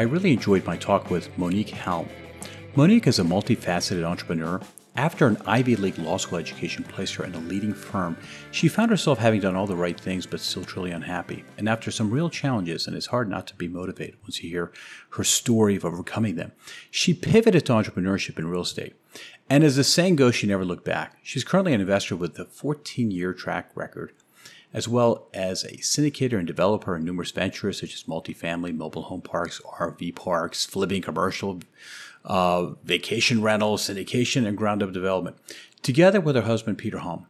I really enjoyed my talk with Monick Halm. Monick is a multifaceted entrepreneur. After an Ivy League law school education placed her in a leading firm, she found herself having done all the right things but still truly unhappy. And after some real challenges, and it's hard not to be motivated once you hear her story of overcoming them, she pivoted to entrepreneurship in real estate. And as the saying goes, she never looked back. She's currently an investor with a 14 year track record as well as a syndicator and developer in numerous ventures such as multifamily, mobile home parks, RV parks, flipping commercial, uh, vacation rentals, syndication, and ground up development. Together with her husband, Peter Halm,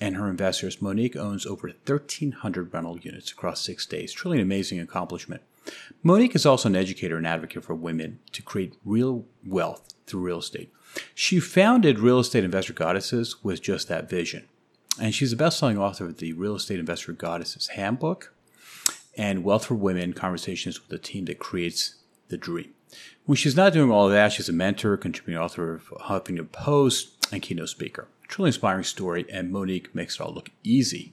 and her investors, Monick owns over 1,300 rental units across six states. Truly an amazing accomplishment. Monick is also an educator and advocate for women to create real wealth through real estate. She founded Real Estate Investor Goddesses with just that vision. And she's a best selling author of the Real Estate Investor Goddesses Handbook and Wealth for Women Conversations with the Team That Creates the Dream. When she's not doing all that, she's a mentor, contributing author of Huffington Post, and keynote speaker. Truly inspiring story, and Monick makes it all look easy.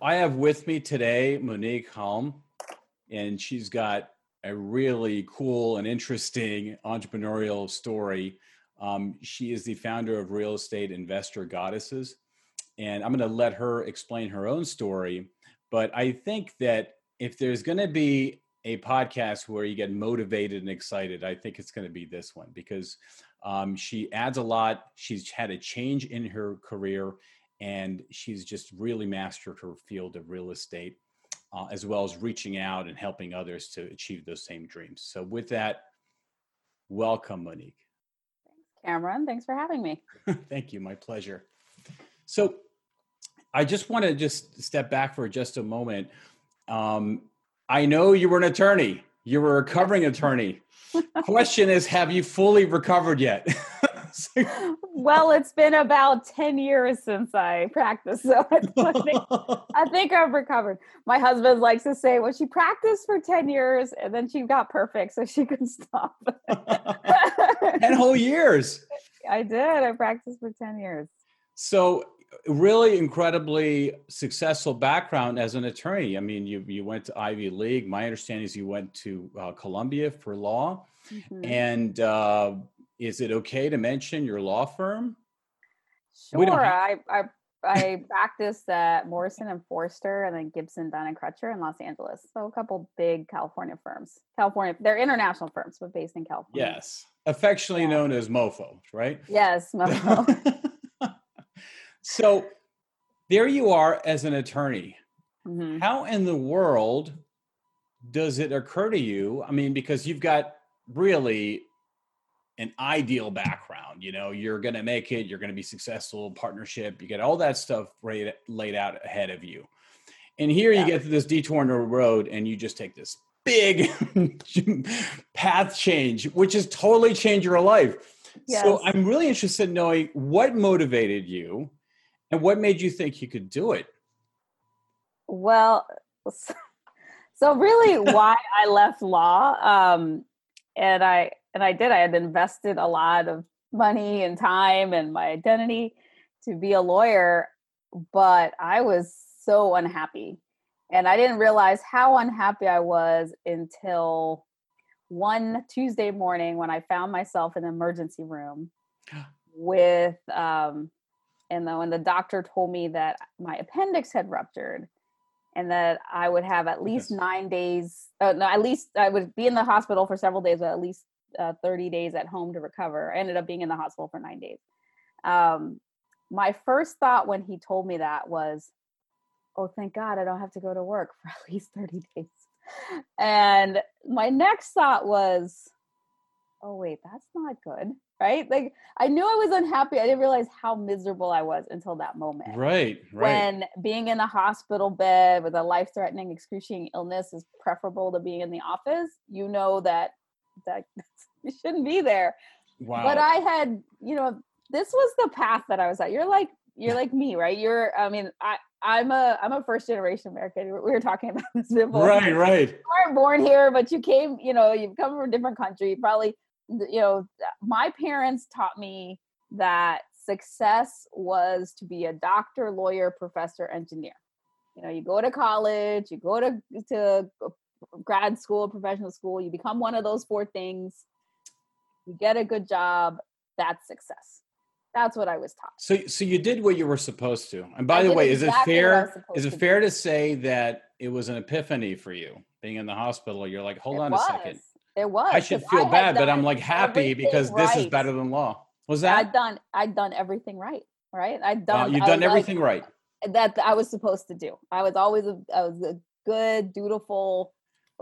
I have with me today Monick Halm, and she's got a really cool and interesting entrepreneurial story. Um, she is the founder of Real Estate Investor Goddesses and I'm going to let her explain her own story. But I think that if there's going to be a podcast where you get motivated and excited, I think it's going to be this one because um, she adds a lot. She's had a change in her career, and she's just really mastered her field of real estate, uh, as well as reaching out and helping others to achieve those same dreams. So, with that, welcome, Monick. Thanks, Cameron. Thanks for having me. Thank you. My pleasure. So I just want to just step back for just a moment. Um, I know you were an attorney. You were a recovering attorney. Question is, have you fully recovered yet? well, it's been about 10 years since I practiced. So I think, I think I've recovered. My husband likes to say, well, she practiced for 10 years and then she got perfect so she could stop. 10 whole years. I did. I practiced for 10 years. So really incredibly successful background as an attorney. I mean, you you went to Ivy League. My understanding is you went to uh, Columbia for law. Mm-hmm. And uh, is it okay to mention your law firm? Sure. I, I I practiced at Morrison and Foerster and then Gibson, Dunn and Crutcher in Los Angeles. So a couple big California firms. California, they're international firms, but based in California. Yes, affectionately yeah. known as MoFo, right? Yes, MoFo. So there you are as an attorney. Mm-hmm. How in the world does it occur to you? I mean, because you've got really an ideal background, you know, you're going to make it, you're going to be successful, partnership, you get all that stuff laid, laid out ahead of you. And here yeah. you get to this detour in the road and you just take this big path change, which has totally changed your life. Yes. So I'm really interested in knowing what motivated you and what made you think you could do it? Well, so really why I left law um, and I and I did I had invested a lot of money and time and my identity to be a lawyer but I was so unhappy and I didn't realize how unhappy I was until one Tuesday morning when I found myself in the emergency room with um, and then when the doctor told me that my appendix had ruptured and that I would have at least yes. nine days, uh, no, at least I would be in the hospital for several days, but at least uh, 30 days at home to recover. I ended up being in the hospital for nine days. Um, my first thought when he told me that was, oh, thank God I don't have to go to work for at least 30 days. And my next thought was, oh, wait, that's not good right? Like I knew I was unhappy. I didn't realize how miserable I was until that moment. Right, right. When being in a hospital bed with a life-threatening, excruciating illness is preferable to being in the office, you know that that you shouldn't be there. Wow. But I had, you know, this was the path that I was at. You're like you're like me, right? You're I mean, I I'm a I'm a first generation American. We were talking about this before. Right, right. You weren't born here, but you came, you know, you've come from a different country. You probably you know, my parents taught me that success was to be a doctor, lawyer, professor, engineer. You know, you go to college, you go to to grad school, professional school, you become one of those four things, you get a good job, that's success. That's what I was taught. So, so you did what you were supposed to. And by I the way, exactly is it fair? Is it fair to say that it was an epiphany for you being in the hospital? You're like, hold it on was. a second. It was. I should feel I bad, but I'm like happy because right. this is better than law. Was that? I'd done. I'd done everything right. Right. I'd done. Uh, you've done everything like, right. That I was supposed to do. I was always a. I was a good, dutiful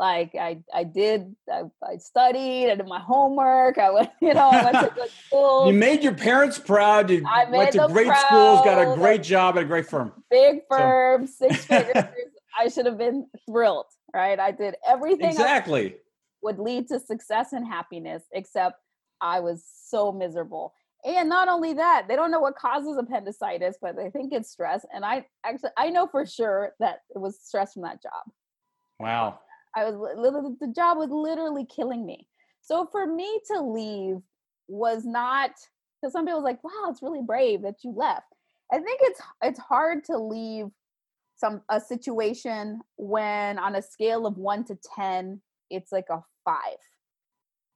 like I I did I, I, studied I did my homework I went you know I went to good school. You made your parents proud. You I went to great proud. schools, got a great job at a great firm. Big firm, so. six figures. I should have been thrilled, right? I did everything exactly would lead to success and happiness, except I was so miserable. And not only that, they don't know what causes appendicitis, but they think it's stress. And I actually I know for sure that it was stress from that job. Wow. I was the job was literally killing me. So for me to leave was not because some people was like, wow, it's really brave that you left. I think it's it's hard to leave some a situation when on a scale of one to ten, it's like a five.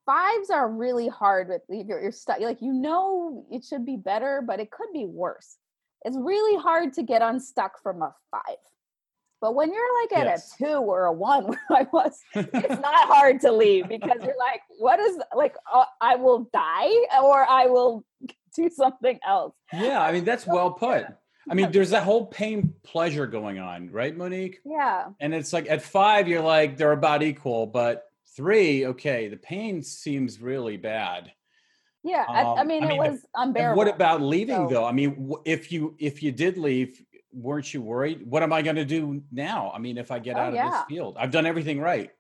Fives are really hard with you're, you're stuck. Like you know it should be better, but it could be worse. It's really hard to get unstuck from a five. But when you're like at yes. a two or a one, where I was, it's not hard to leave because you're like, what is like, uh, I will die or I will do something else. Yeah, I mean, that's well put. I mean, there's that whole pain pleasure going on, right, Monick? Yeah. And it's like at five, you're like, they're about equal. But three, okay, the pain seems really bad. Yeah, um, I, I, mean, I, mean, it was unbearable. What about leaving so, though? I mean, if you if you did leave, weren't you worried? What am I going to do now? I mean, if I get oh, out of yeah. this field, I've done everything right.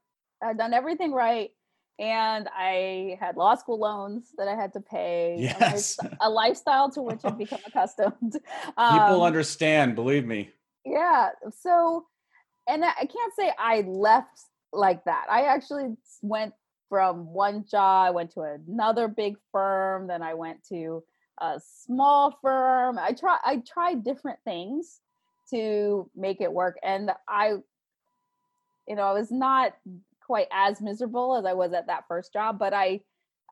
I've done everything right. And I had law school loans that I had to pay. Yes. A, lifestyle to which I've become accustomed. Um, People understand, believe me. Yeah. So, and I can't say I left like that. I actually went from one job, I went to another big firm, then I went to a small firm. I try I tried different things to make it work. And I, you know, I was not quite as miserable as I was at that first job, but I,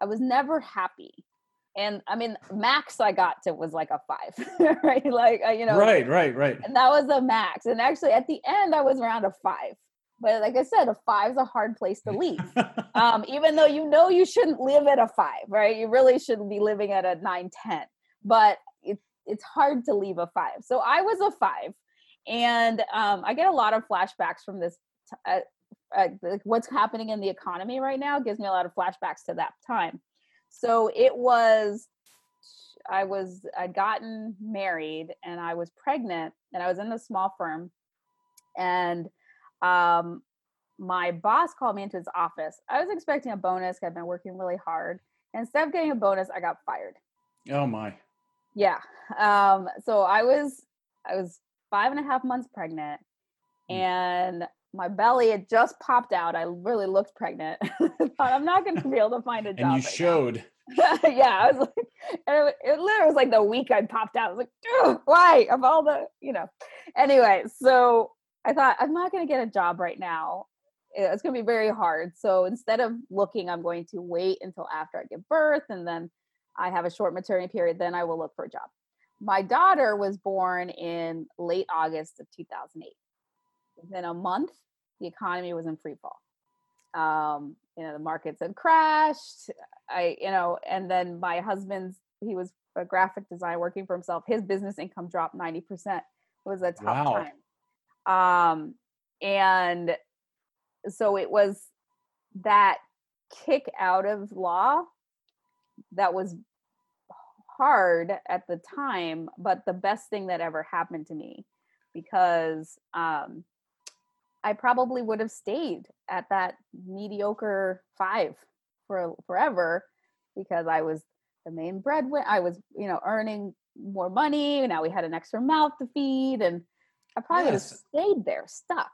I was never happy. And I mean, max I got to was like a five, right? Like, uh, you know, right, right, right. And that was a max. And actually, at the end, I was around a five. But like I said, a five is a hard place to leave. um, even though you know you shouldn't live at a five, right? You really shouldn't be living at a nine, 10. But it, it's hard to leave a five. So I was a five and um, I get a lot of flashbacks from this. Uh, uh, what's happening in the economy right now gives me a lot of flashbacks to that time. So it was, I was, I'd gotten married and I was pregnant and I was in a small firm. And um, my boss called me into his office. I was expecting a bonus. I'd been working really hard. instead of getting a bonus, I got fired. Oh my. Yeah. Um, so I was, I was five and a half months pregnant mm. and my belly had just popped out. I really looked pregnant. I'm not going to be able to find a job. And you right showed. yeah, I was like, it, it, literally was like the week I popped out. I was like, why? Of all the, you know. Anyway, so I thought I'm not going to get a job right now. It's going to be very hard. So instead of looking, I'm going to wait until after I give birth, and then I have a short maternity period. Then I will look for a job. My daughter was born in late August of 2008. Within a month, the economy was in free fall. Um, you know, the markets had crashed. I, you know, and then my husband's, he was a graphic designer working for himself. His business income dropped 90%. It was a tough wow. time. Um, and so it was that kick out of law that was hard at the time, but the best thing that ever happened to me because um, I probably would have stayed at that mediocre five for forever because I was the main breadwinner. I was, you know, earning more money. Now we had an extra mouth to feed, and I probably yes. would have stayed there, stuck.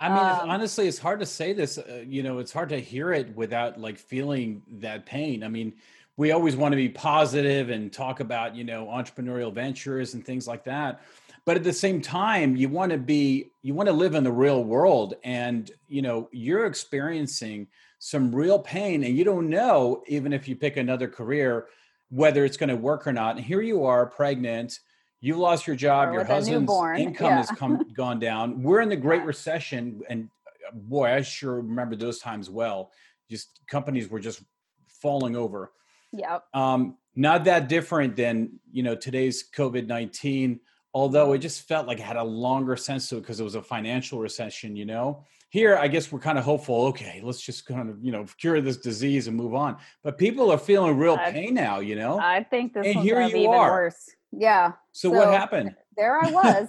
I mean, um, honestly, it's hard to say this. Uh, you know, it's hard to hear it without like feeling that pain. I mean, we always want to be positive and talk about you know entrepreneurial ventures and things like that but at the same time you want to be you want to live in the real world and you know you're experiencing some real pain and you don't know even if you pick another career whether it's going to work or not. And here you are pregnant you lost your job your husband's income yeah. has come gone down. We're in the great recession and uh, boy i sure remember those times well. Just companies were just falling over. Yeah um not that different than you know today's covid-19 although it just felt like it had a longer sense to it because it was a financial recession, you know. Here, I guess we're kind of hopeful. Okay, let's just kind of you know cure this disease and move on. But people are feeling real I, pain now, you know. I think this and here you even are. worse. Yeah. So, so what happened? There I was,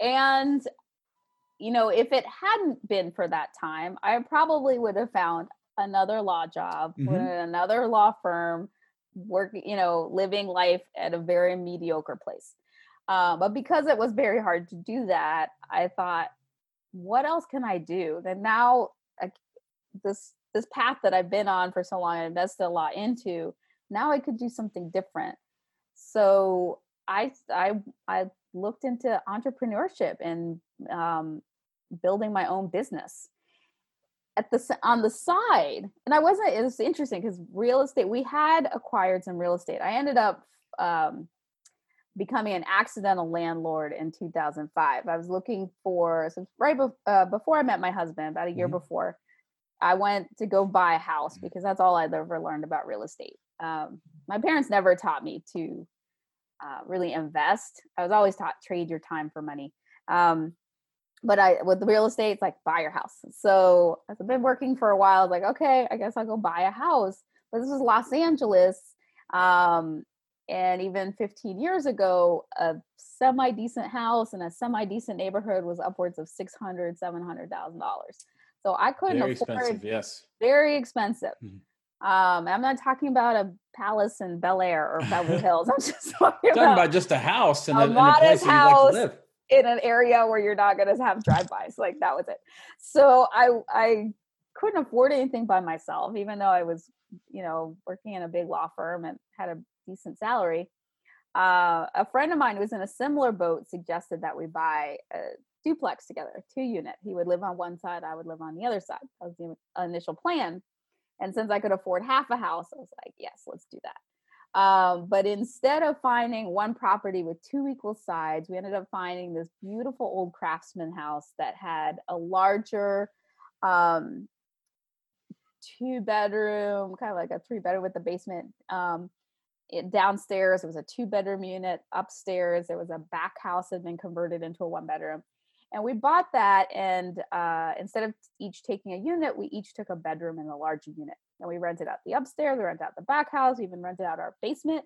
and you know, if it hadn't been for that time, I probably would have found another law job mm-hmm. with another law firm, working, you know, living life at a very mediocre place. Uh, but because it was very hard to do that, I thought, what else can I do? Then now, this this path that I've been on for so long and invested a lot into, now I could do something different. So I I I looked into entrepreneurship and um, building my own business at the on the side and i wasn't it was interesting because real estate we had acquired some real estate i ended up um, becoming an accidental landlord in 2005. I was looking for so right be, uh, before I met my husband, about a year mm-hmm. before. I went to go buy a house mm-hmm. because that's all I'd ever learned about real estate. Um, my parents never taught me to uh, really invest. I was always taught trade your time for money. Um, but I with the real estate, it's like buy your house. So I've been working for a while. Like, okay, I guess I'll go buy a house. But this was Los Angeles. Um, and even 15 years ago a semi decent house in a semi decent neighborhood was upwards of 600 700000 dollars. So i couldn't very afford expensive yes. Very expensive. Mm-hmm. um, i'm not talking about a palace in bel air or beverly hills. I'm just talking, talking about, about, just a house in a, a, in a place house like in an area where you're not going to have drive-bys. Like that was it. So i i couldn't afford anything by myself even though i was you know working in a big law firm and had a decent salary. Uh, a friend of mine who was in a similar boat suggested that we buy a duplex together, two unit. He would live on one side, I would live on the other side. That was the initial plan. And since I could afford half a house, I was like, yes, let's do that. Um, but instead of finding one property with two equal sides, we ended up finding this beautiful old craftsman house that had a larger um, two bedroom, kind of like a three bedroom with the basement. Um, it, downstairs it was a two bedroom unit upstairs there was a back house that had been converted into a one bedroom and we bought that and uh, instead of each taking a unit we each took a bedroom in a larger unit and we rented out the upstairs we rented out the back house we even rented out our basement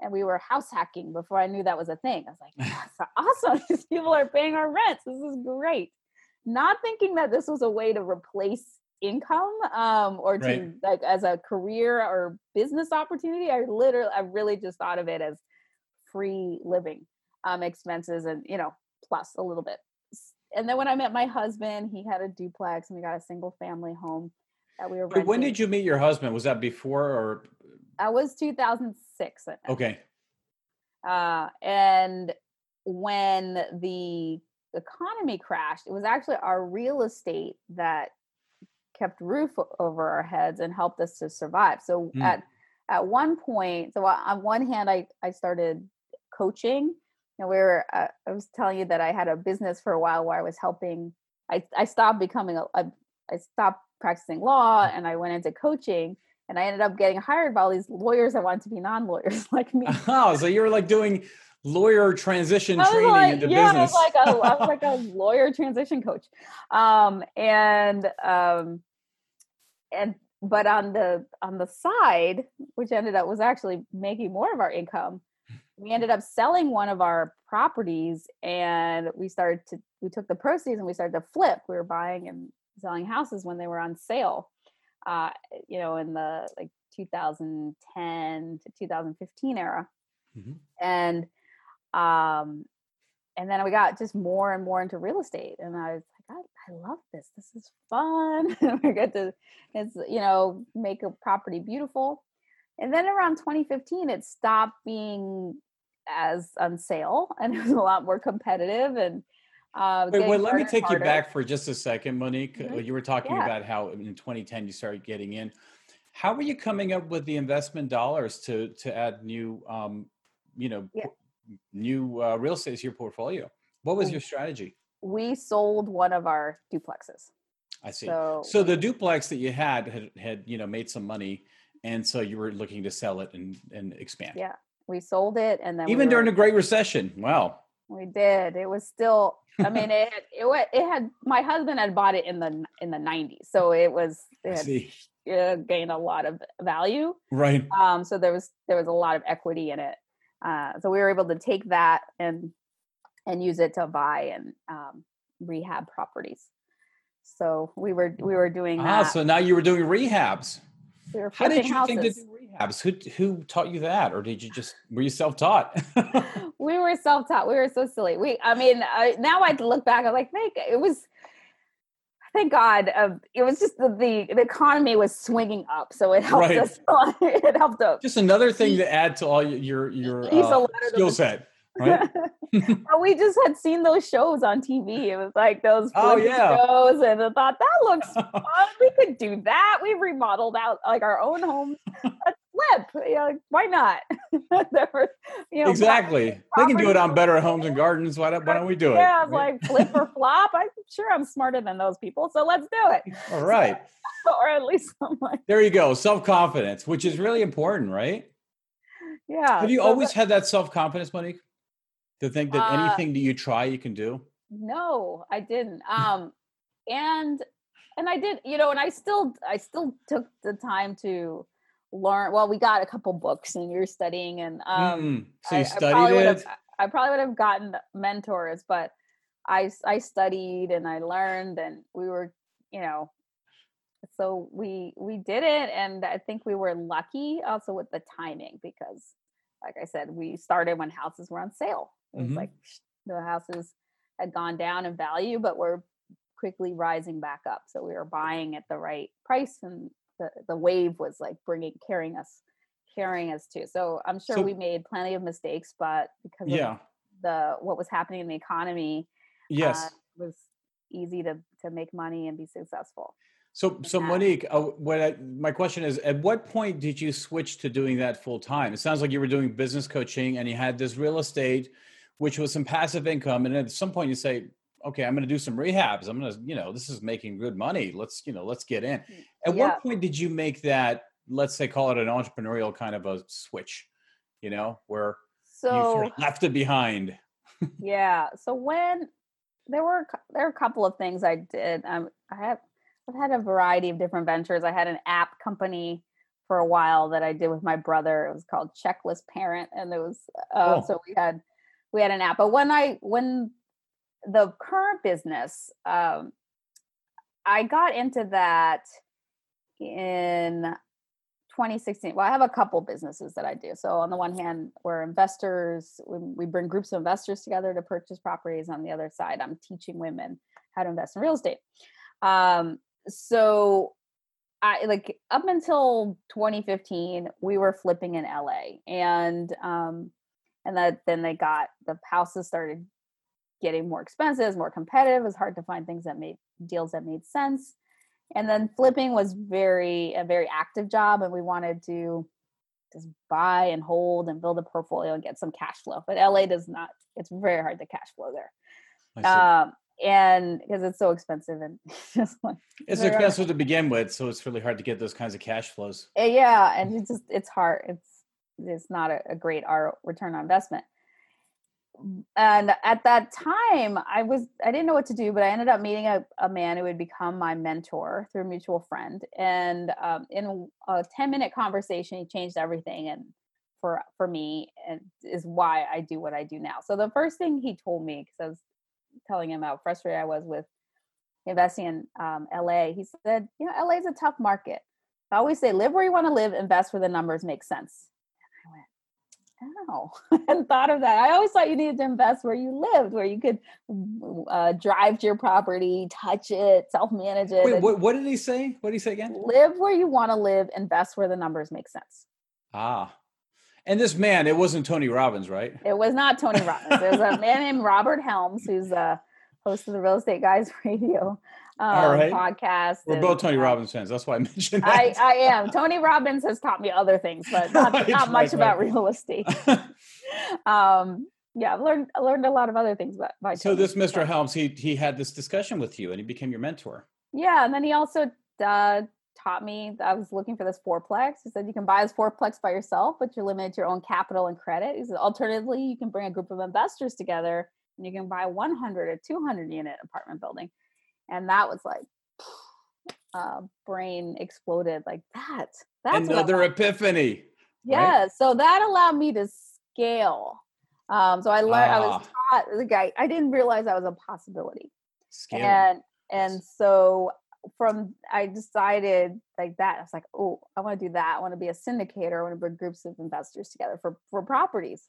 and we were house hacking before i knew that was a thing. I was like that's awesome these people are paying our rents this is great. Not thinking that this was a way to replace income um, or to right. like as a career or business opportunity. I literally, I really just thought of it as free living um, expenses and, you know, plus a little bit. And then when I met my husband, he had a duplex and we got a single family home that we were renting. When did you meet your husband? Was that before or? That was 2006. Okay. Uh, and when the economy crashed, it was actually our real estate that kept roof over our heads and helped us to survive. So mm. at at one point, so on one hand, I I started coaching. And we were, uh, I was telling you that I had a business for a while where I was helping. I I stopped becoming a, a I stopped practicing law and I went into coaching and I ended up getting hired by all these lawyers that wanted to be non-lawyers like me. Oh, so you were like doing lawyer transition training like, into yeah, business. I was like a, I was like a lawyer transition coach. Um, and um, and but on the on the side, which ended up was actually making more of our income, we ended up selling one of our properties and we started to we took the proceeds and we started to flip. We were buying and selling houses when they were on sale. Uh, you know, in the like 2010 to 2015 era. Mm-hmm. And um, and then we got just more and more into real estate, and I was like, I, I love this. This is fun. we get to, it's you know, make a property beautiful. And then around 2015, it stopped being as on sale and it was a lot more competitive and uh, wait, wait, let me take you back for just a second, Monick. Mhm. Uh, You were talking Yeah. about how in 2010 you started getting in. How were you coming up with the investment dollars to to add new, um, you know, Yeah. New uh, real estate to your portfolio? What was Mm. your strategy? we sold one of our duplexes I see. so So the duplex that you had had, had you know made some money, and so you were looking to sell it and and expand. yeah we sold it and then we Even during were- the Great Recession. Wow. We did. It was still. I mean, it had, it it had. My husband had bought it in the in the '90s, so it was it had see. uh, gained a lot of value. Right. Um, so there was there was a lot of equity in it. Uh, so we were able to take that and and use it to buy and um, rehab properties. So we were we were doing Ah, that. so now you were doing rehabs. we were How did you think to do rehabs? Who who taught you that, or did you just were you self taught? we were self-taught. We were so silly. We, I mean, I, now I look back, I'm like, make it was. Thank God, it was just the, the the economy was swinging up, so it helped Right. us. it helped us. just another thing to add to all your your uh, skill set, right? We just had seen those shows on TV. It was like those Oh, yeah. shows, and I thought that looks fun. We could do that. We remodeled out like our own homes. Let's flip. You know, why not? There were, you know, exactly. They can do it on Better Homes and Gardens. Why don't, why don't we do it? Yeah, I was like flip or flop. I'm sure I'm smarter than those people, so let's do it. all right. or at least I'm like, There you go. Self confidence, which is really important, right? yeah. Have you so always the- had that self confidence, Monick? To think that Uh, anything that you try, you can do. no, I didn't. Um, and and I did, you know, and I still I still took the time to learn. Well, we got a couple books and we were studying, and um, Mm, so you I studied probably would it. have I probably would have gotten mentors, but I I studied and I learned, and we were, you know. So we we did it, and I think we were lucky also with the timing because, like I said, we started when houses were on sale. It was Mhm. like the houses had gone down in value, but were quickly rising back up. So we were buying at the right price, and the the wave was like bringing carrying us carrying us to. So I'm sure So- we made plenty of mistakes, but because of Yeah. the what was happening in the economy, Yes. uh, it was easy to to make money and be successful. So, so Yeah. Monick, uh, what I, my question is, at what point did you switch to doing that full time? It sounds like you were doing business coaching and you had this real estate, which was some passive income, and at some point you say, "Okay, I'm going to do some rehabs. I'm going to, you know, this is making good money. Let's, you know, let's get in." At Yeah. what point did you make that? Let's say, call it an entrepreneurial kind of a switch, you know, where you So of left it behind. yeah so when there were there were a couple of things i did um, i have i've had a variety of different ventures i had an app company for a while that i did with my brother it was called checklist parent and it was uh, Oh. so we had we had an app but when i when the current business um i got into that in 2016 well i have a couple businesses that i do. So on the one hand we're investors. We, we bring groups of investors together to purchase properties. On the other side i'm teaching women how to invest in real estate. Um, so i like up until 2015 we were flipping in la and um and that then they got the houses started getting more expensive more competitive it was hard to find things that made deals that made sense and then flipping was very a very active job and we wanted to just buy and hold and build a portfolio and get some cash flow but la does not it's very hard to cash flow there um and because it's so expensive and just like it's very hard. expensive to begin with, so it's really hard to get those kinds of cash flows. Uh, yeah and it's just it's hard it's it's not a, a great R return on investment and at that time i was i didn't know what to do but i ended up meeting a, a man who would become my mentor through a mutual friend. And um, in a 10 minute conversation he changed everything and for for me and is why i do what i do now. So the first thing he told me because i was telling him how frustrated i was with investing in um, la he said you know la is a tough market. I always say live where you want to live invest where the numbers make sense Oh, I hadn't thought of that. I always thought you needed to invest where you lived, where you could uh, drive to your property, touch it, self-manage it. Wait, what, what did he say? What did he say again? Live where you want to live, invest where the numbers make sense. Ah, And this man, it wasn't Tony Robbins, right? It was not Tony Robbins. It was a man named Robert Helms, who's a host of the Real Estate Guys Radio um, All right. podcast. We're and, both Tony uh, Robbins fans. That's why I mentioned that. I, I am. Tony Robbins has taught me other things, but not, right, not much right, about real estate. um, yeah, I've learned I learned a lot of other things about. By so this Mr. Helms, he he had this discussion with you, and he became your mentor. Yeah, and then he also uh, taught me. I was looking for this fourplex. He said you can buy this fourplex by yourself, but you're limited to your own capital and credit. He said alternatively, you can bring a group of investors together and you can buy 100 or 200 unit apartment building. And that was like, uh, brain exploded like that. That's another epiphany. Yeah. Right? So that allowed me to scale. Um, so I learned, I was ah. taught the guy, I didn't realize that was a possibility. Scale. And, and so from I decided like that. I was like, oh, I want to do that. I want to be a syndicator. I want to bring groups of investors together for for properties.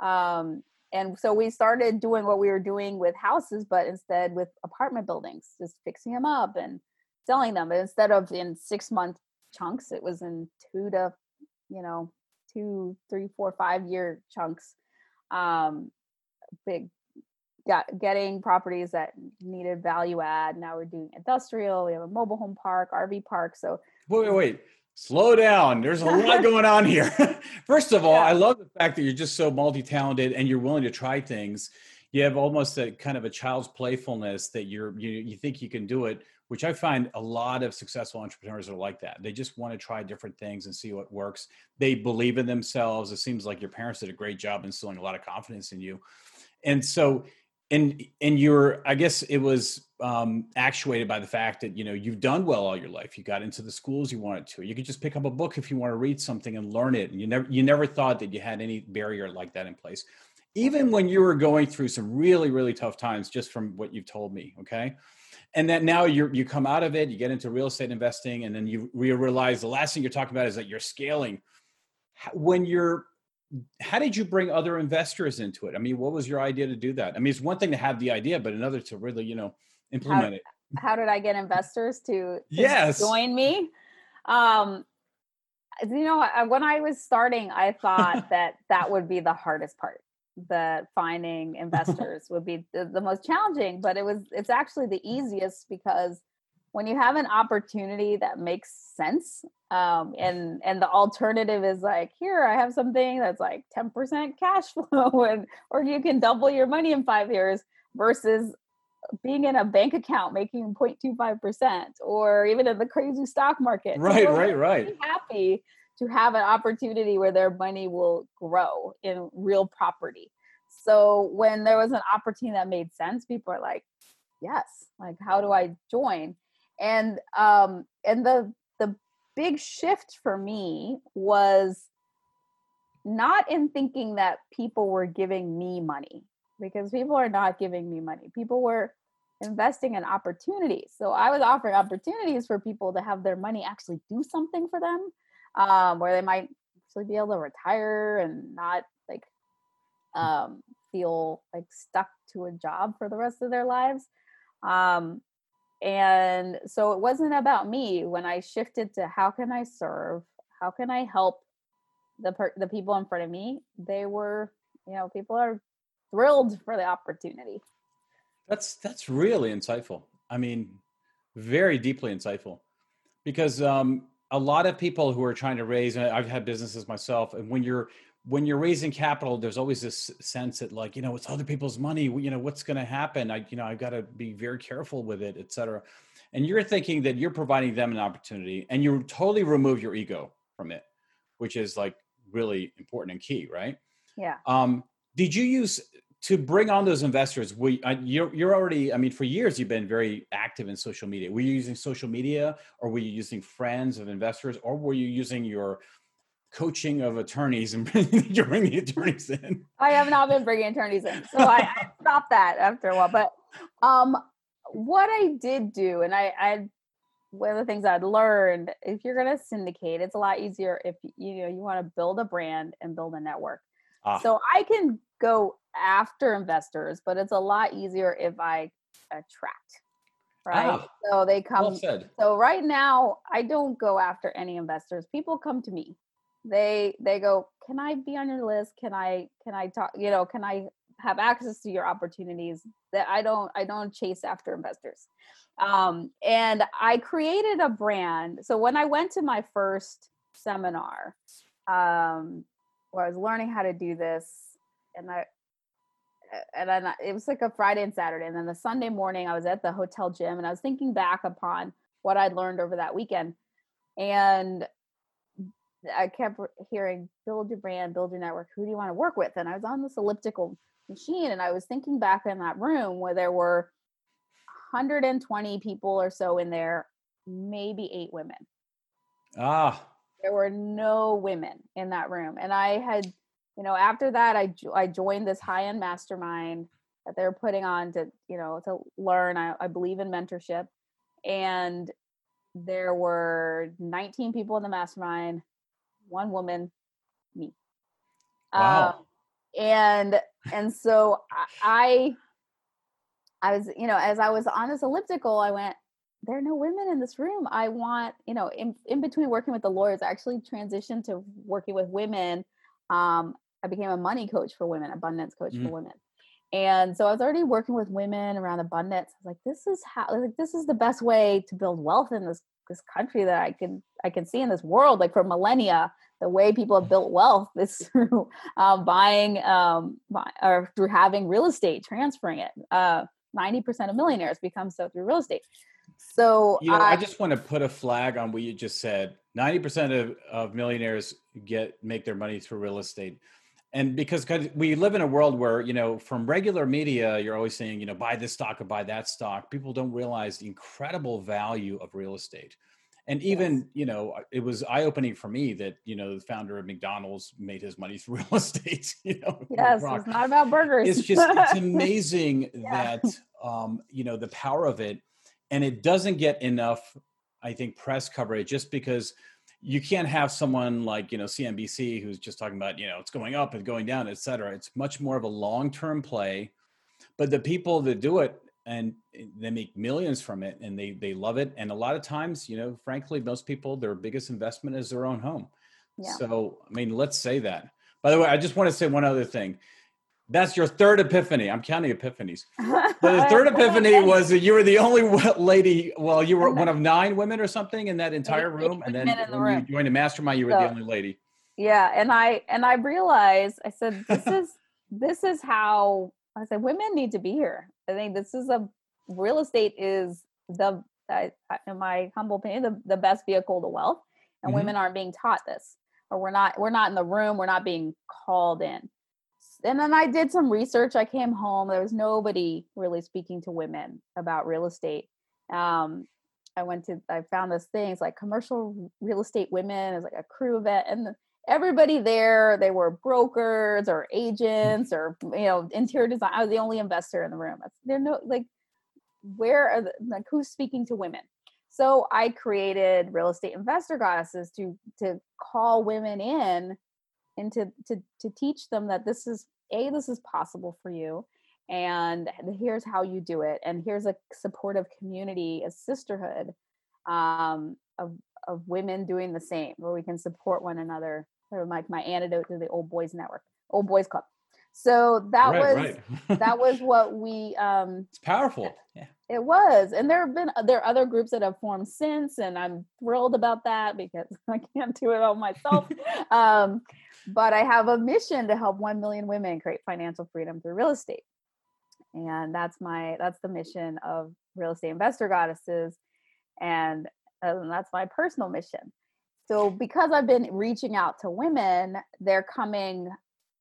Um, and so we started doing what we were doing with houses, but instead with apartment buildings, just fixing them up and selling them. But instead of in six month chunks, it was in two to, you know, two, three, four, five year chunks. Um, big got getting properties that needed value add. Now we're doing industrial. We have a mobile home park, RV park. So wait, wait, wait. Slow down. There's a lot going on here. First of all, yeah. I love the fact that you're just so multi-talented and you're willing to try things. You have almost a kind of a child's playfulness that you're you you think you can do it, which I find a lot of successful entrepreneurs are like that. They just want to try different things and see what works. They believe in themselves. It seems like your parents did a great job instilling a lot of confidence in you. And so and and you're i guess it was um actuated by the fact that you know you've done well all your life. You got into the schools you wanted to. You could just pick up a book if you want to read something and learn it. And you never you never thought that you had any barrier like that in place. Even when you were going through some really really tough times just from what you've told me okay? And then now you you come out of it you get into real estate investing and then you realize the last thing you're talking about is that you're scaling. When you're how did you bring other investors into it? I mean, what was your idea to do that? I mean, it's one thing to have the idea, but another to really, you know, implement how, it. How did I get investors to, to yes. join me? Um, you know, when I was starting, I thought that that would be the hardest part. That finding investors would be the, the most challenging, but it was. It's actually the easiest because when you have an opportunity that makes sense um, and and the alternative is like here i have something that's like 10% cash flow and or you can double your money in five years versus being in a bank account making 0.25% or even in the crazy stock market. Right right right. happy to have an opportunity where their money will grow in real property. So when there was an opportunity that made sense people are like yes like how do i join and um and the the big shift for me was not in thinking that people were giving me money because people are not giving me money. People were investing in opportunities. So i was offering opportunities for people to have their money actually do something for them um, where they might actually be able to retire and not like um, feel like stuck to a job for the rest of their lives. Um, and so it wasn't about me when I shifted to how can I serve? How can I help the per- the people in front of me? They were, you know, people are thrilled for the opportunity. That's that's really insightful. I mean, very deeply insightful. Because um a lot of people who are trying to raise I've had businesses myself and when you're when you're raising capital, there's always this sense that like, you know, it's other people's money, you know, what's going to happen? I, you know, I've got to be very careful with it, et cetera. And you're thinking that you're providing them an opportunity and you totally remove your ego from it, which is like really important and key, right? Yeah. Um, did you use to bring on those investors? We, uh, you're, you're already, I mean, for years you've been very active in social media. Were you using social media or were you using friends of investors or were you using your coaching of attorneys and bringing the attorneys in. I have not been bringing attorneys in, so I, I stopped that after a while. But um, what I did do, and I, I one of the things I'd learned, if you're going to syndicate, it's a lot easier if you know you want to build a brand and build a network. Ah. So I can go after investors, but it's a lot easier if I attract. Right. Ah, so they come. Well so right now, I don't go after any investors. People come to me they they go, "Can I be on your list? Can I can I talk, you know, can I have access to your opportunities that I don't I don't chase after investors." Um and I created a brand. So when I went to my first seminar um where I was learning how to do this and I and then it was like a Friday and Saturday. And then the Sunday morning, I was at the hotel gym and I was thinking back upon what I'd learned over that weekend. And I kept hearing, build your brand, build your network. Who do you want to work with? And I was on this elliptical machine and I was thinking back in that room where there were 120 people or so in there, maybe eight women. Ah. There were no women in that room. And I had you know, after that, I I joined this high end mastermind that they're putting on to you know to learn. I, I believe in mentorship, and there were 19 people in the mastermind, one woman, me. Wow. Um, and and so I I was you know as I was on this elliptical, I went. There are no women in this room. I want, you know, in, in between working with the lawyers, I actually transitioned to working with women um, I became a money coach for women, abundance coach mm-hmm. for women. And so I was already working with women around abundance. I was like, this is how like this is the best way to build wealth in this this country that I can I can see in this world. Like for millennia, the way people have built wealth is through um, buying um, buy, or through having real estate, transferring it. Uh, 90% of millionaires become so through real estate. So you know, I, I just want to put a flag on what you just said. 90% of, of millionaires get make their money through real estate and because we live in a world where you know from regular media you're always saying you know buy this stock or buy that stock. People don't realize the incredible value of real estate. And even yes. you know it was eye-opening for me that you know the founder of mcdonald's made his money through real estate you know yes it's not about burgers. It's just it's amazing yeah. that um you know the power of it. And it doesn't get enough i think press coverage just because you can't have someone like you know CNBC who's just talking about you know it's going up and going down, et cetera. It's much more of a long term play. But the people that do it and they make millions from it and they they love it. And a lot of times, you know, frankly, most people their biggest investment is their own home. Yeah. So I mean, let's say that. By the way, I just want to say one other thing. That's your third epiphany. I'm counting epiphanies. the third epiphany was that you were the only lady. Well, you were one of nine women or something in that entire room, and then when room. you joined a mastermind, you were so, the only lady. Yeah, and I and I realized I said this is this is how I said women need to be here. I think this is a real estate is the in my humble opinion the, the best vehicle to wealth, and mm-hmm. women aren't being taught this, or we're not we're not in the room, we're not being called in and then I did some research. I came home. There was nobody really speaking to women about real estate. Um, I went to, I found this thing. It's like commercial real estate women. It's like a crew event, and everybody there, they were brokers or agents or you know interior design. I was the only investor in the room. There no like, where are the like who's speaking to women? So I created real estate investor goddesses to to call women in and to to to teach them that this is a this is possible for you and here's how you do it and here's a supportive community a sisterhood um, of of women doing the same where we can support one another sort of like my antidote to the old boys network old boys club so that right, was right. that was what we um it's powerful yeah it was and there have been there are other groups that have formed since and i'm thrilled about that because i can't do it all myself um but I have a mission to help 1 million women create financial freedom through real estate. And that's my that's the mission of real estate investor goddesses and, and that's my personal mission. So because I've been reaching out to women, they're coming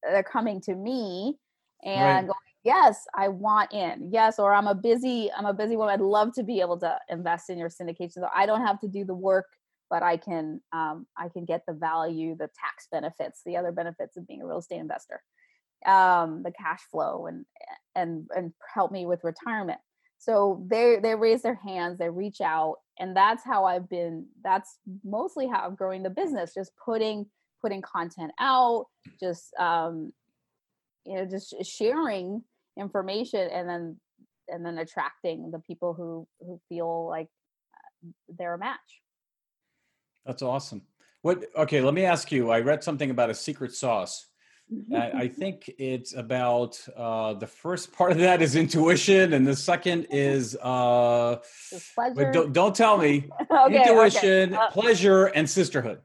they're coming to me and right. going, yes, I want in. Yes, or I'm a busy, I'm a busy woman. I'd love to be able to invest in your syndication. So I don't have to do the work but I can um, I can get the value, the tax benefits, the other benefits of being a real estate investor, um, the cash flow, and and and help me with retirement. So they they raise their hands, they reach out, and that's how I've been. That's mostly how I'm growing the business, just putting putting content out, just um, you know, just sharing information, and then and then attracting the people who who feel like uh, they're a match. That's awesome. What? Okay, let me ask you. I read something about a secret sauce. I, I think it's about uh, the first part of that is intuition, and the second is uh, pleasure. Don't, don't tell me. okay, intuition, okay. Uh, pleasure, and sisterhood.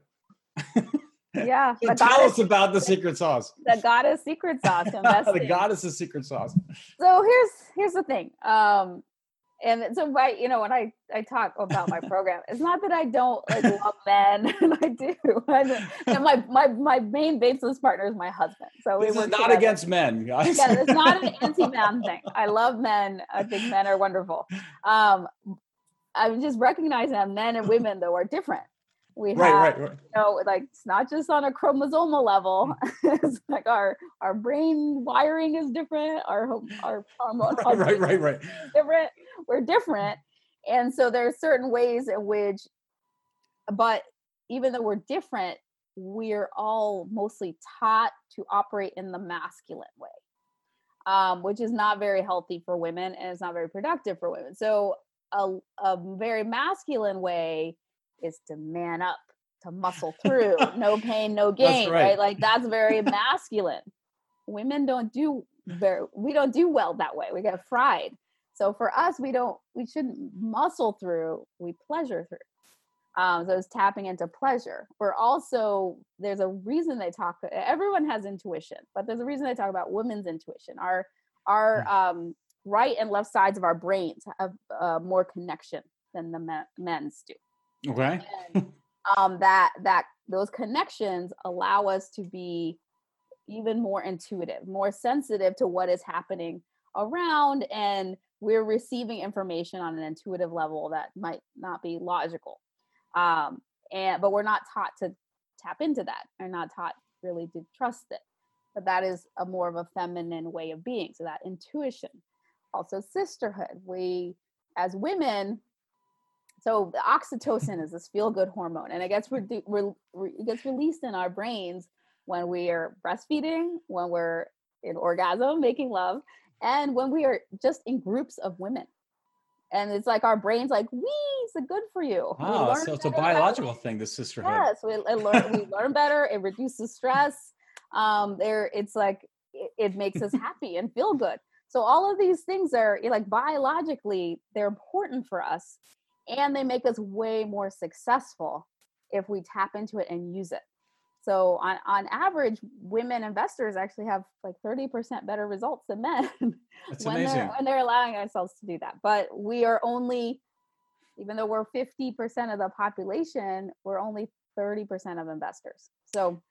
Yeah. so tell goddess, us about the secret sauce. The goddess secret sauce. the goddess is secret sauce. So here's here's the thing. Um, and so by you know when I I talk about my program, it's not that I don't like love men, and I do. And my my my main business partner is my husband. So this is not together. against men, guys. Yeah, it's not an anti-man thing. I love men. I think men are wonderful. Um, I'm just recognizing that men and women though are different. We have, right, right, right. you know, like it's not just on a chromosomal level. it's like our our brain wiring is different. Our our hormone right, right, right, different. We're different, and so there are certain ways in which, but even though we're different, we're all mostly taught to operate in the masculine way, um, which is not very healthy for women and it's not very productive for women. So a, a very masculine way is to man up, to muscle through, no pain, no gain, right. right. Like that's very masculine. Women don't do very we don't do well that way. We get fried. So for us, we don't we shouldn't muscle through, we pleasure through. Um, so it's tapping into pleasure. We're also there's a reason they talk. Everyone has intuition, but there's a reason they talk about women's intuition. Our our mm. um, right and left sides of our brains have uh, more connection than the men's do. Okay. And, um, that that those connections allow us to be even more intuitive, more sensitive to what is happening around, and we're receiving information on an intuitive level that might not be logical. Um, and but we're not taught to tap into that. We're not taught really to trust it. But that is a more of a feminine way of being. So that intuition, also sisterhood. We as women so the oxytocin is this feel good hormone, and it gets re- re- re- it gets released in our brains when we are breastfeeding, when we're in orgasm, making love, and when we are just in groups of women. And it's like our brains like, we, it's good for you. Wow, so it's a biological thing, the sisterhood. Yes, we, learn, we learn better. It reduces stress. Um, there, it's like it, it makes us happy and feel good. So all of these things are like biologically, they're important for us and they make us way more successful if we tap into it and use it. So on, on average, women investors actually have like 30% better results than men That's when amazing. they're when they're allowing ourselves to do that. But we are only, even though we're 50% of the population, we're only 30% of investors. So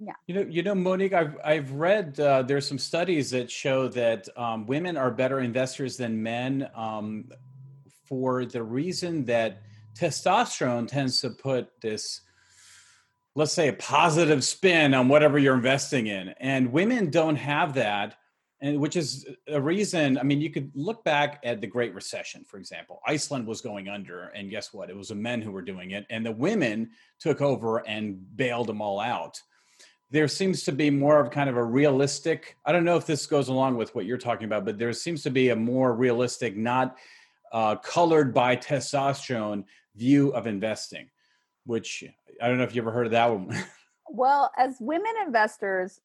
yeah. You know, you know, Monick, I've I've read uh, there's some studies that show that um, women are better investors than men. Um, for the reason that testosterone tends to put this let's say a positive spin on whatever you're investing in. And women don't have that and which is a reason i mean you could look back at the great recession for example. Iceland was going under and guess what? It was the men who were doing it and the women took over and bailed them all out. There seems to be more of kind of a realistic i don't know if this goes along with what you're talking about but there seems to be a more realistic not uh, colored by testosterone view of investing, which I don't know if you ever heard of that one. well, as women investors,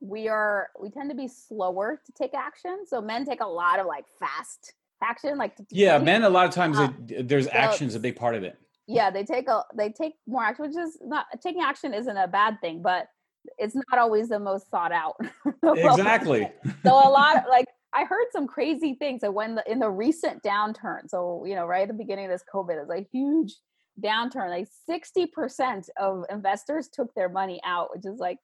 we are we tend to be slower to take action. So men take a lot of like fast action, like yeah, men a lot of times uh, it, there's so, action is a big part of it. Yeah, they take a they take more action, which is not taking action isn't a bad thing, but it's not always the most thought out. exactly. so a lot of like I heard some crazy things. that when the, in the recent downturn, so you know, right at the beginning of this COVID, is a huge downturn. Like sixty percent of investors took their money out, which is like,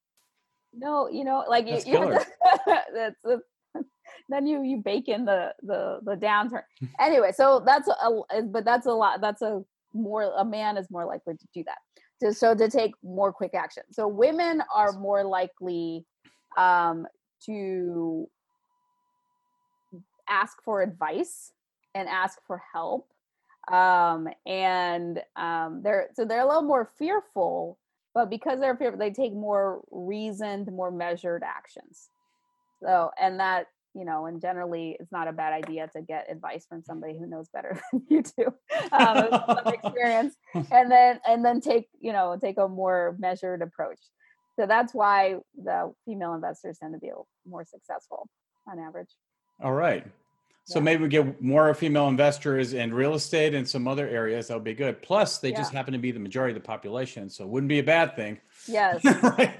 no, you know, like that's you, that's, that's then you you bake in the the the downturn. anyway, so that's a but that's a lot. That's a more a man is more likely to do that. To, so to take more quick action. So women are more likely um, to ask for advice and ask for help um, and um, they're so they're a little more fearful but because they're fearful they take more reasoned more measured actions so and that you know, and generally it's not a bad idea to get advice from somebody who knows better than you do, um, some experience, and then and then take you know take a more measured approach. So that's why the female investors tend to be more successful on average. All right. So yeah. maybe we get more female investors in real estate and some other areas. That would be good. Plus, they yeah. just happen to be the majority of the population, so it wouldn't be a bad thing. Yes. right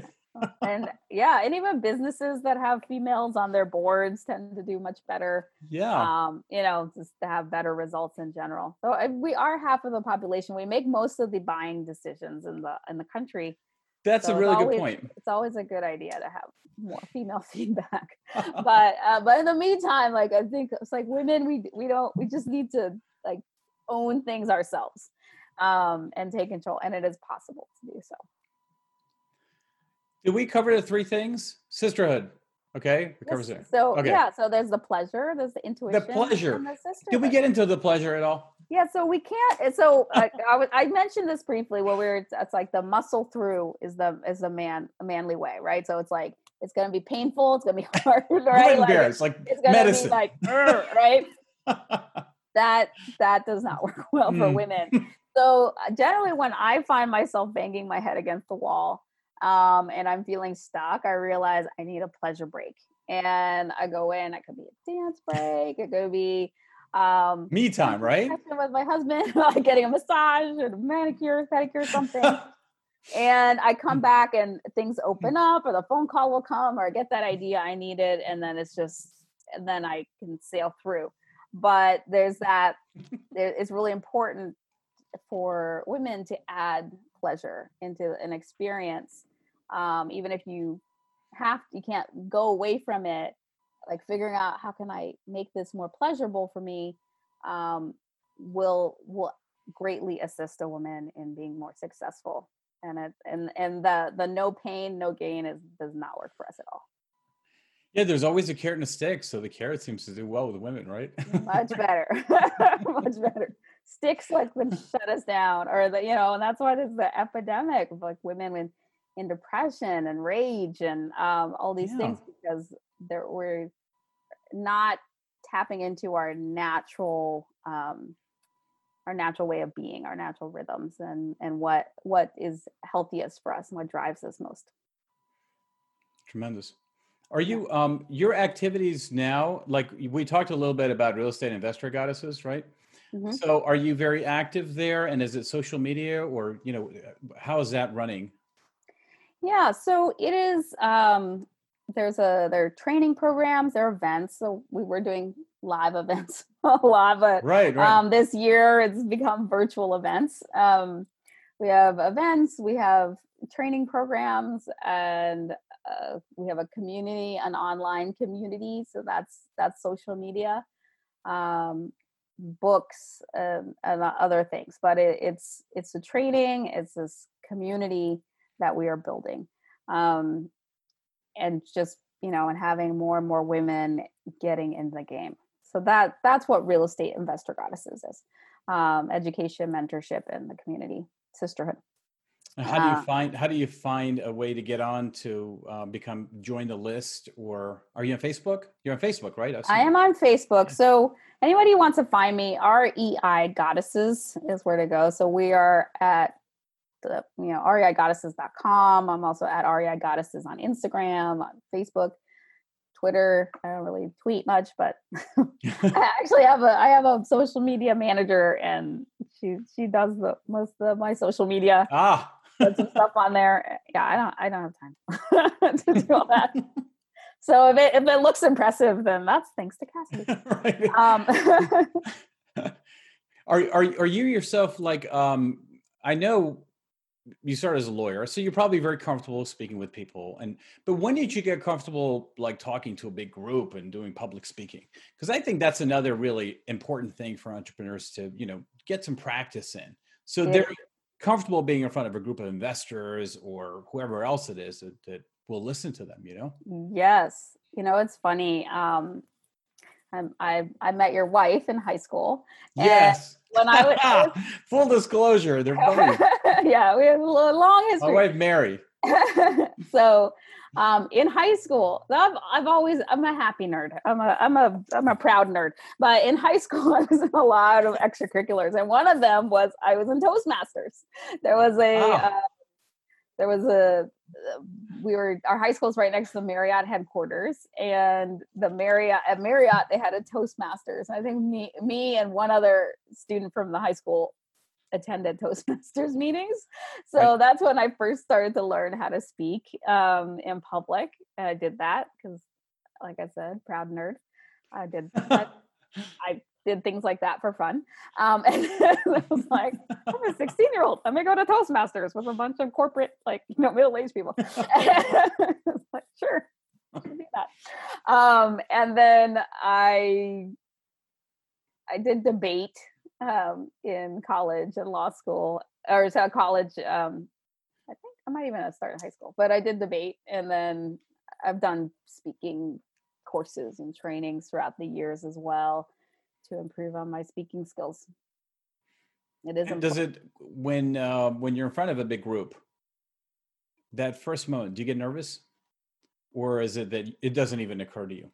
and yeah, and even businesses that have females on their boards tend to do much better. Yeah. Um, you know, just to have better results in general. So we are half of the population. We make most of the buying decisions in the in the country. That's so a really always, good point. It's always a good idea to have more female feedback. but uh, but in the meantime, like I think it's like women, we we don't we just need to like own things ourselves um, and take control, and it is possible to do so. Did we cover the three things? Sisterhood. Okay. It covers it. So okay. yeah, so there's the pleasure, there's the intuition. The pleasure. The Did we get into the pleasure at all? Yeah, so we can't. So uh, I, I mentioned this briefly. Where we are it's, like the muscle through is the is the man a manly way, right? So it's like it's gonna be painful. It's gonna be hard, right? Like, it's like it's gonna be like right. that that does not work well for mm. women. So uh, generally, when I find myself banging my head against the wall, um, and I'm feeling stuck, I realize I need a pleasure break. And I go in, it could be a dance break, it could be um, me time, right? With my husband, like getting a massage or a manicure, pedicure, something. and I come back and things open up, or the phone call will come, or I get that idea I needed, and then it's just, and then I can sail through. But there's that, it's really important for women to add pleasure into an experience um, even if you have you can't go away from it like figuring out how can i make this more pleasurable for me um, will will greatly assist a woman in being more successful. And it and and the the no pain no gain is does not work for us at all. Yeah there's always a carrot and a stick so the carrot seems to do well with women right? Much better. Much better. Sticks like would shut us down or the you know and that's why there's the epidemic of like women with in depression and rage and um, all these yeah. things because there, we're not tapping into our natural um, our natural way of being our natural rhythms and and what what is healthiest for us and what drives us most. Tremendous. Are you um your activities now like we talked a little bit about real estate investor goddesses right? Mm-hmm. so are you very active there? And is it social media or you know how is that running? Yeah, so it is. Um, there's a there are training programs, there are events. So we were doing live events a lot, but right, right. Um, this year it's become virtual events. Um, we have events, we have training programs, and uh, we have a community, an online community. So that's that's social media, um, books, and, and other things. But it, it's it's a training. It's this community that we are building um, and just you know and having more and more women getting in the game. So that that's what real estate investor goddesses is um, education mentorship in the community sisterhood. How do you uh, find how do you find a way to get on to uh, become join the list or are you on facebook? You're on facebook right? I am on facebook. So anybody who wants to find me rei goddesses is where to go. So we are at the, you know, reigoddesses.com. I'm also at REI Goddesses on Instagram, on Facebook, Twitter. I don't really tweet much, but I actually have a I have a social media manager and she she does the most of my social media. Ah. Put some stuff on there. Yeah, I don't I don't have time to do all that. So if it if it looks impressive, then that's thanks to Cassidy. um, are are are you yourself like um I know you started as a lawyer so you're probably very comfortable speaking with people and but when did you get comfortable like talking to a big group and doing public speaking because i think that's another really important thing for entrepreneurs to you know get some practice in so they're comfortable being in front of a group of investors or whoever else it is that, that will listen to them you know yes you know it's funny um I I met your wife in high school. Yes. When I was full disclosure, they're both. yeah, we have a long history. My wife Mary. so um, in high school, I've, I've always I'm a happy nerd. I'm a I'm a I'm a proud nerd. But in high school, I was in a lot of extracurriculars, and one of them was I was in Toastmasters. There was a oh. uh, there was a we were our high school is right next to the Marriott headquarters, and the Marriott at Marriott they had a Toastmasters. I think me me and one other student from the high school attended Toastmasters meetings. So right. that's when I first started to learn how to speak um, in public. And I did that because, like I said, proud nerd. I did that. I did things like that for fun. Um, and I was like, I'm a 16 year old. I'm gonna go to Toastmasters with a bunch of corporate, like, you know, middle aged people. like, sure, do that. Um, and then I, I did debate um, in college and law school, or so college. Um, I think I might even have started high school, but I did debate, and then I've done speaking courses and trainings throughout the years as well to improve on my speaking skills. It is. Does it when uh, when you're in front of a big group? That first moment, do you get nervous, or is it that it doesn't even occur to you?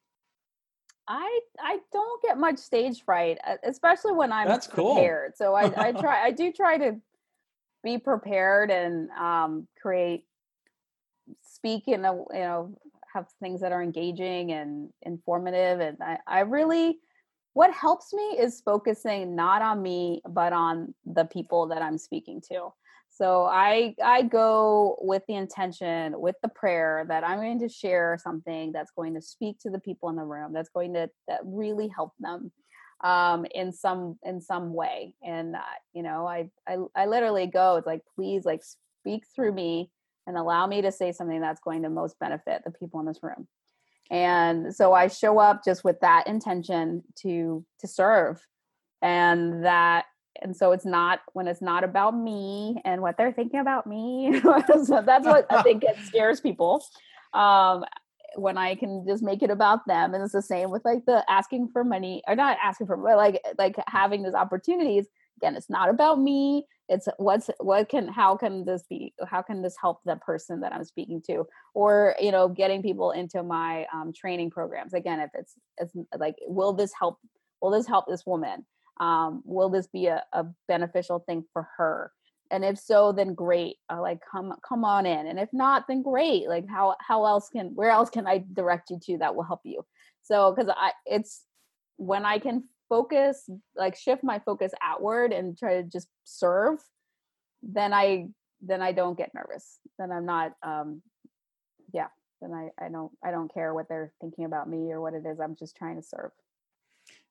I I don't get much stage fright, especially when I'm That's prepared. Cool. So I I try I do try to be prepared and um, create speak in a you know have things that are engaging and informative and I, I really what helps me is focusing not on me but on the people that i'm speaking to so i i go with the intention with the prayer that i'm going to share something that's going to speak to the people in the room that's going to that really help them um in some in some way. And uh, you know I, I i literally go it's like please like speak through me and allow me to say something that's going to most benefit the people in this room. And so i show up just with that intention to to serve. And that and so it's not when it's not about me and what they're thinking about me so that's what i think it scares people. Um when i can just make it about them and it's the same with like the asking for money or not asking for but like like having those opportunities. Again it's not about me. It's what's what can how can this be how can this help the person that i'm speaking to? Or you know getting people into my um, training programs. Again if it's it's like will this help will this help this woman um, will this be a, a beneficial thing for her? And if so then great uh, like come come on in. And if not then great like how how else can where else can i direct you to that will help you? So because i it's when i can focus like shift my focus outward and try to just serve then i then i don't get nervous. Then i'm not um yeah then i i don't i don't care what they're thinking about me or what it is i'm just trying to serve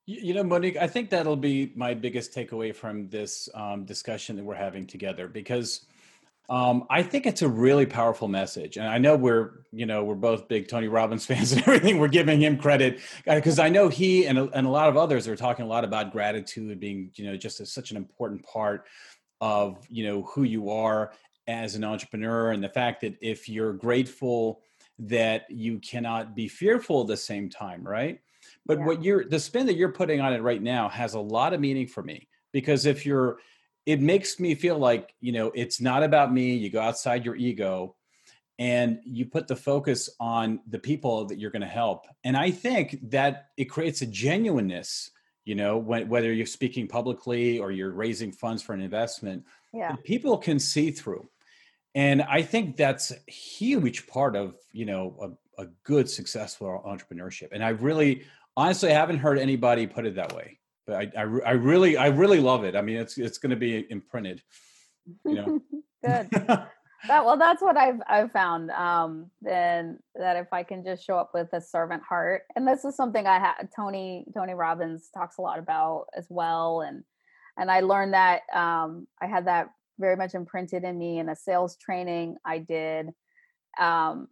you know Monick i think that'll be my biggest takeaway from this um, discussion that we're having together because um, I think it's a really powerful message, and I know we're you know we're both big Tony Robbins fans and everything. We're giving him credit because uh, I know he and a, and a lot of others are talking a lot about gratitude being you know just a, such an important part of you know who you are as an entrepreneur, and the fact that if you're grateful that you cannot be fearful at the same time, right? But yeah. what you're the spin that you're putting on it right now has a lot of meaning for me because if you're it makes me feel like you know it's not about me you go outside your ego and you put the focus on the people that you're going to help and i think that it creates a genuineness you know when, whether you're speaking publicly or you're raising funds for an investment yeah. people can see through and i think that's a huge part of you know a, a good successful entrepreneurship and i really honestly I haven't heard anybody put it that way but I, I, I really I really love it. I mean, it's it's going to be imprinted. You know. Good. that well, that's what I've I've found. Um, then that if I can just show up with a servant heart, and this is something I had Tony Tony Robbins talks a lot about as well, and and I learned that um, I had that very much imprinted in me in a sales training I did. Um,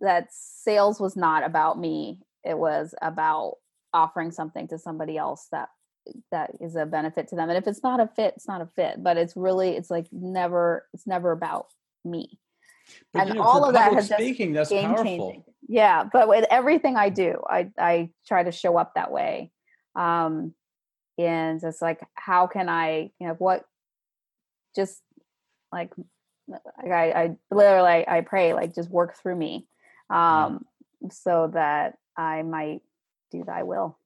that sales was not about me; it was about offering something to somebody else that that is a benefit to them. And if it's not a fit it's not a fit but it's really it's like never it's never about me. But, and you know, all of that has speaking that's game powerful. changing. Yeah but with everything i do i i try to show up that way. Um and it's like how can i you know what just like I, I literally I pray like just work through me, um, so that I might do Thy will.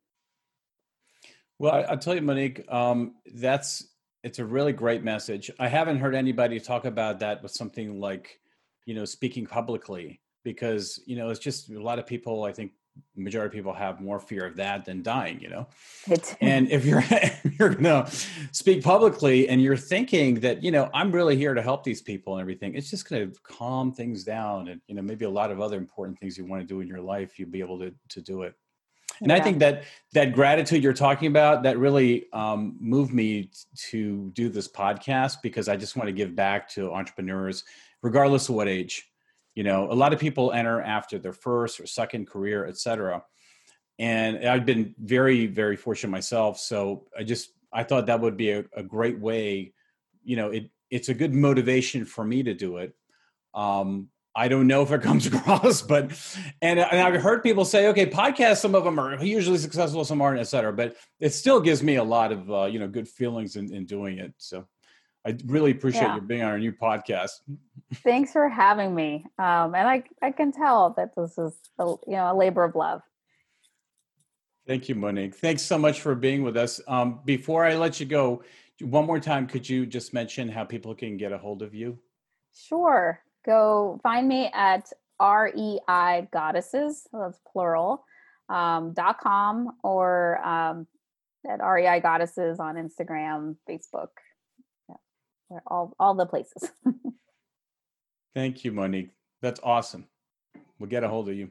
Well, I, will tell you, Monick, um, that's it's a really great message. I haven't heard anybody talk about that with something like, you know, speaking publicly because you know it's just a lot of people. I think majority of people have more fear of that than dying you know and if you're if you're gonna speak publicly and you're thinking that you know i'm really here to help these people and everything it's just gonna calm things down and you know maybe a lot of other important things you want to do in your life you'll be able to to do it and yeah. i think that that gratitude you're talking about that really um, moved me to do this podcast because i just want to give back to entrepreneurs regardless of what age. You know a lot of people enter after their first or second career etc and i've been very very fortunate myself. So i just i thought that would be a, a great way you know it it's a good motivation for me to do it. Um I don't know if it comes across, but and, and I've heard people say, okay, podcasts, some of them are usually successful, some aren't, et cetera. But it still gives me a lot of uh, you know good feelings in, in doing it. So I really appreciate yeah. you being on our new podcast. Thanks for having me. Um, and I, I can tell that this is a, you know a labor of love. Thank you, Monick. Thanks so much for being with us. Um, before I let you go, one more time, could you just mention how people can get a hold of you? Sure. Go find me at REI Goddesses, that's plural, um, dot com or um, at REI Goddesses on Instagram, Facebook all all the places. Thank you, Monick. That's awesome. We'll get a hold of you.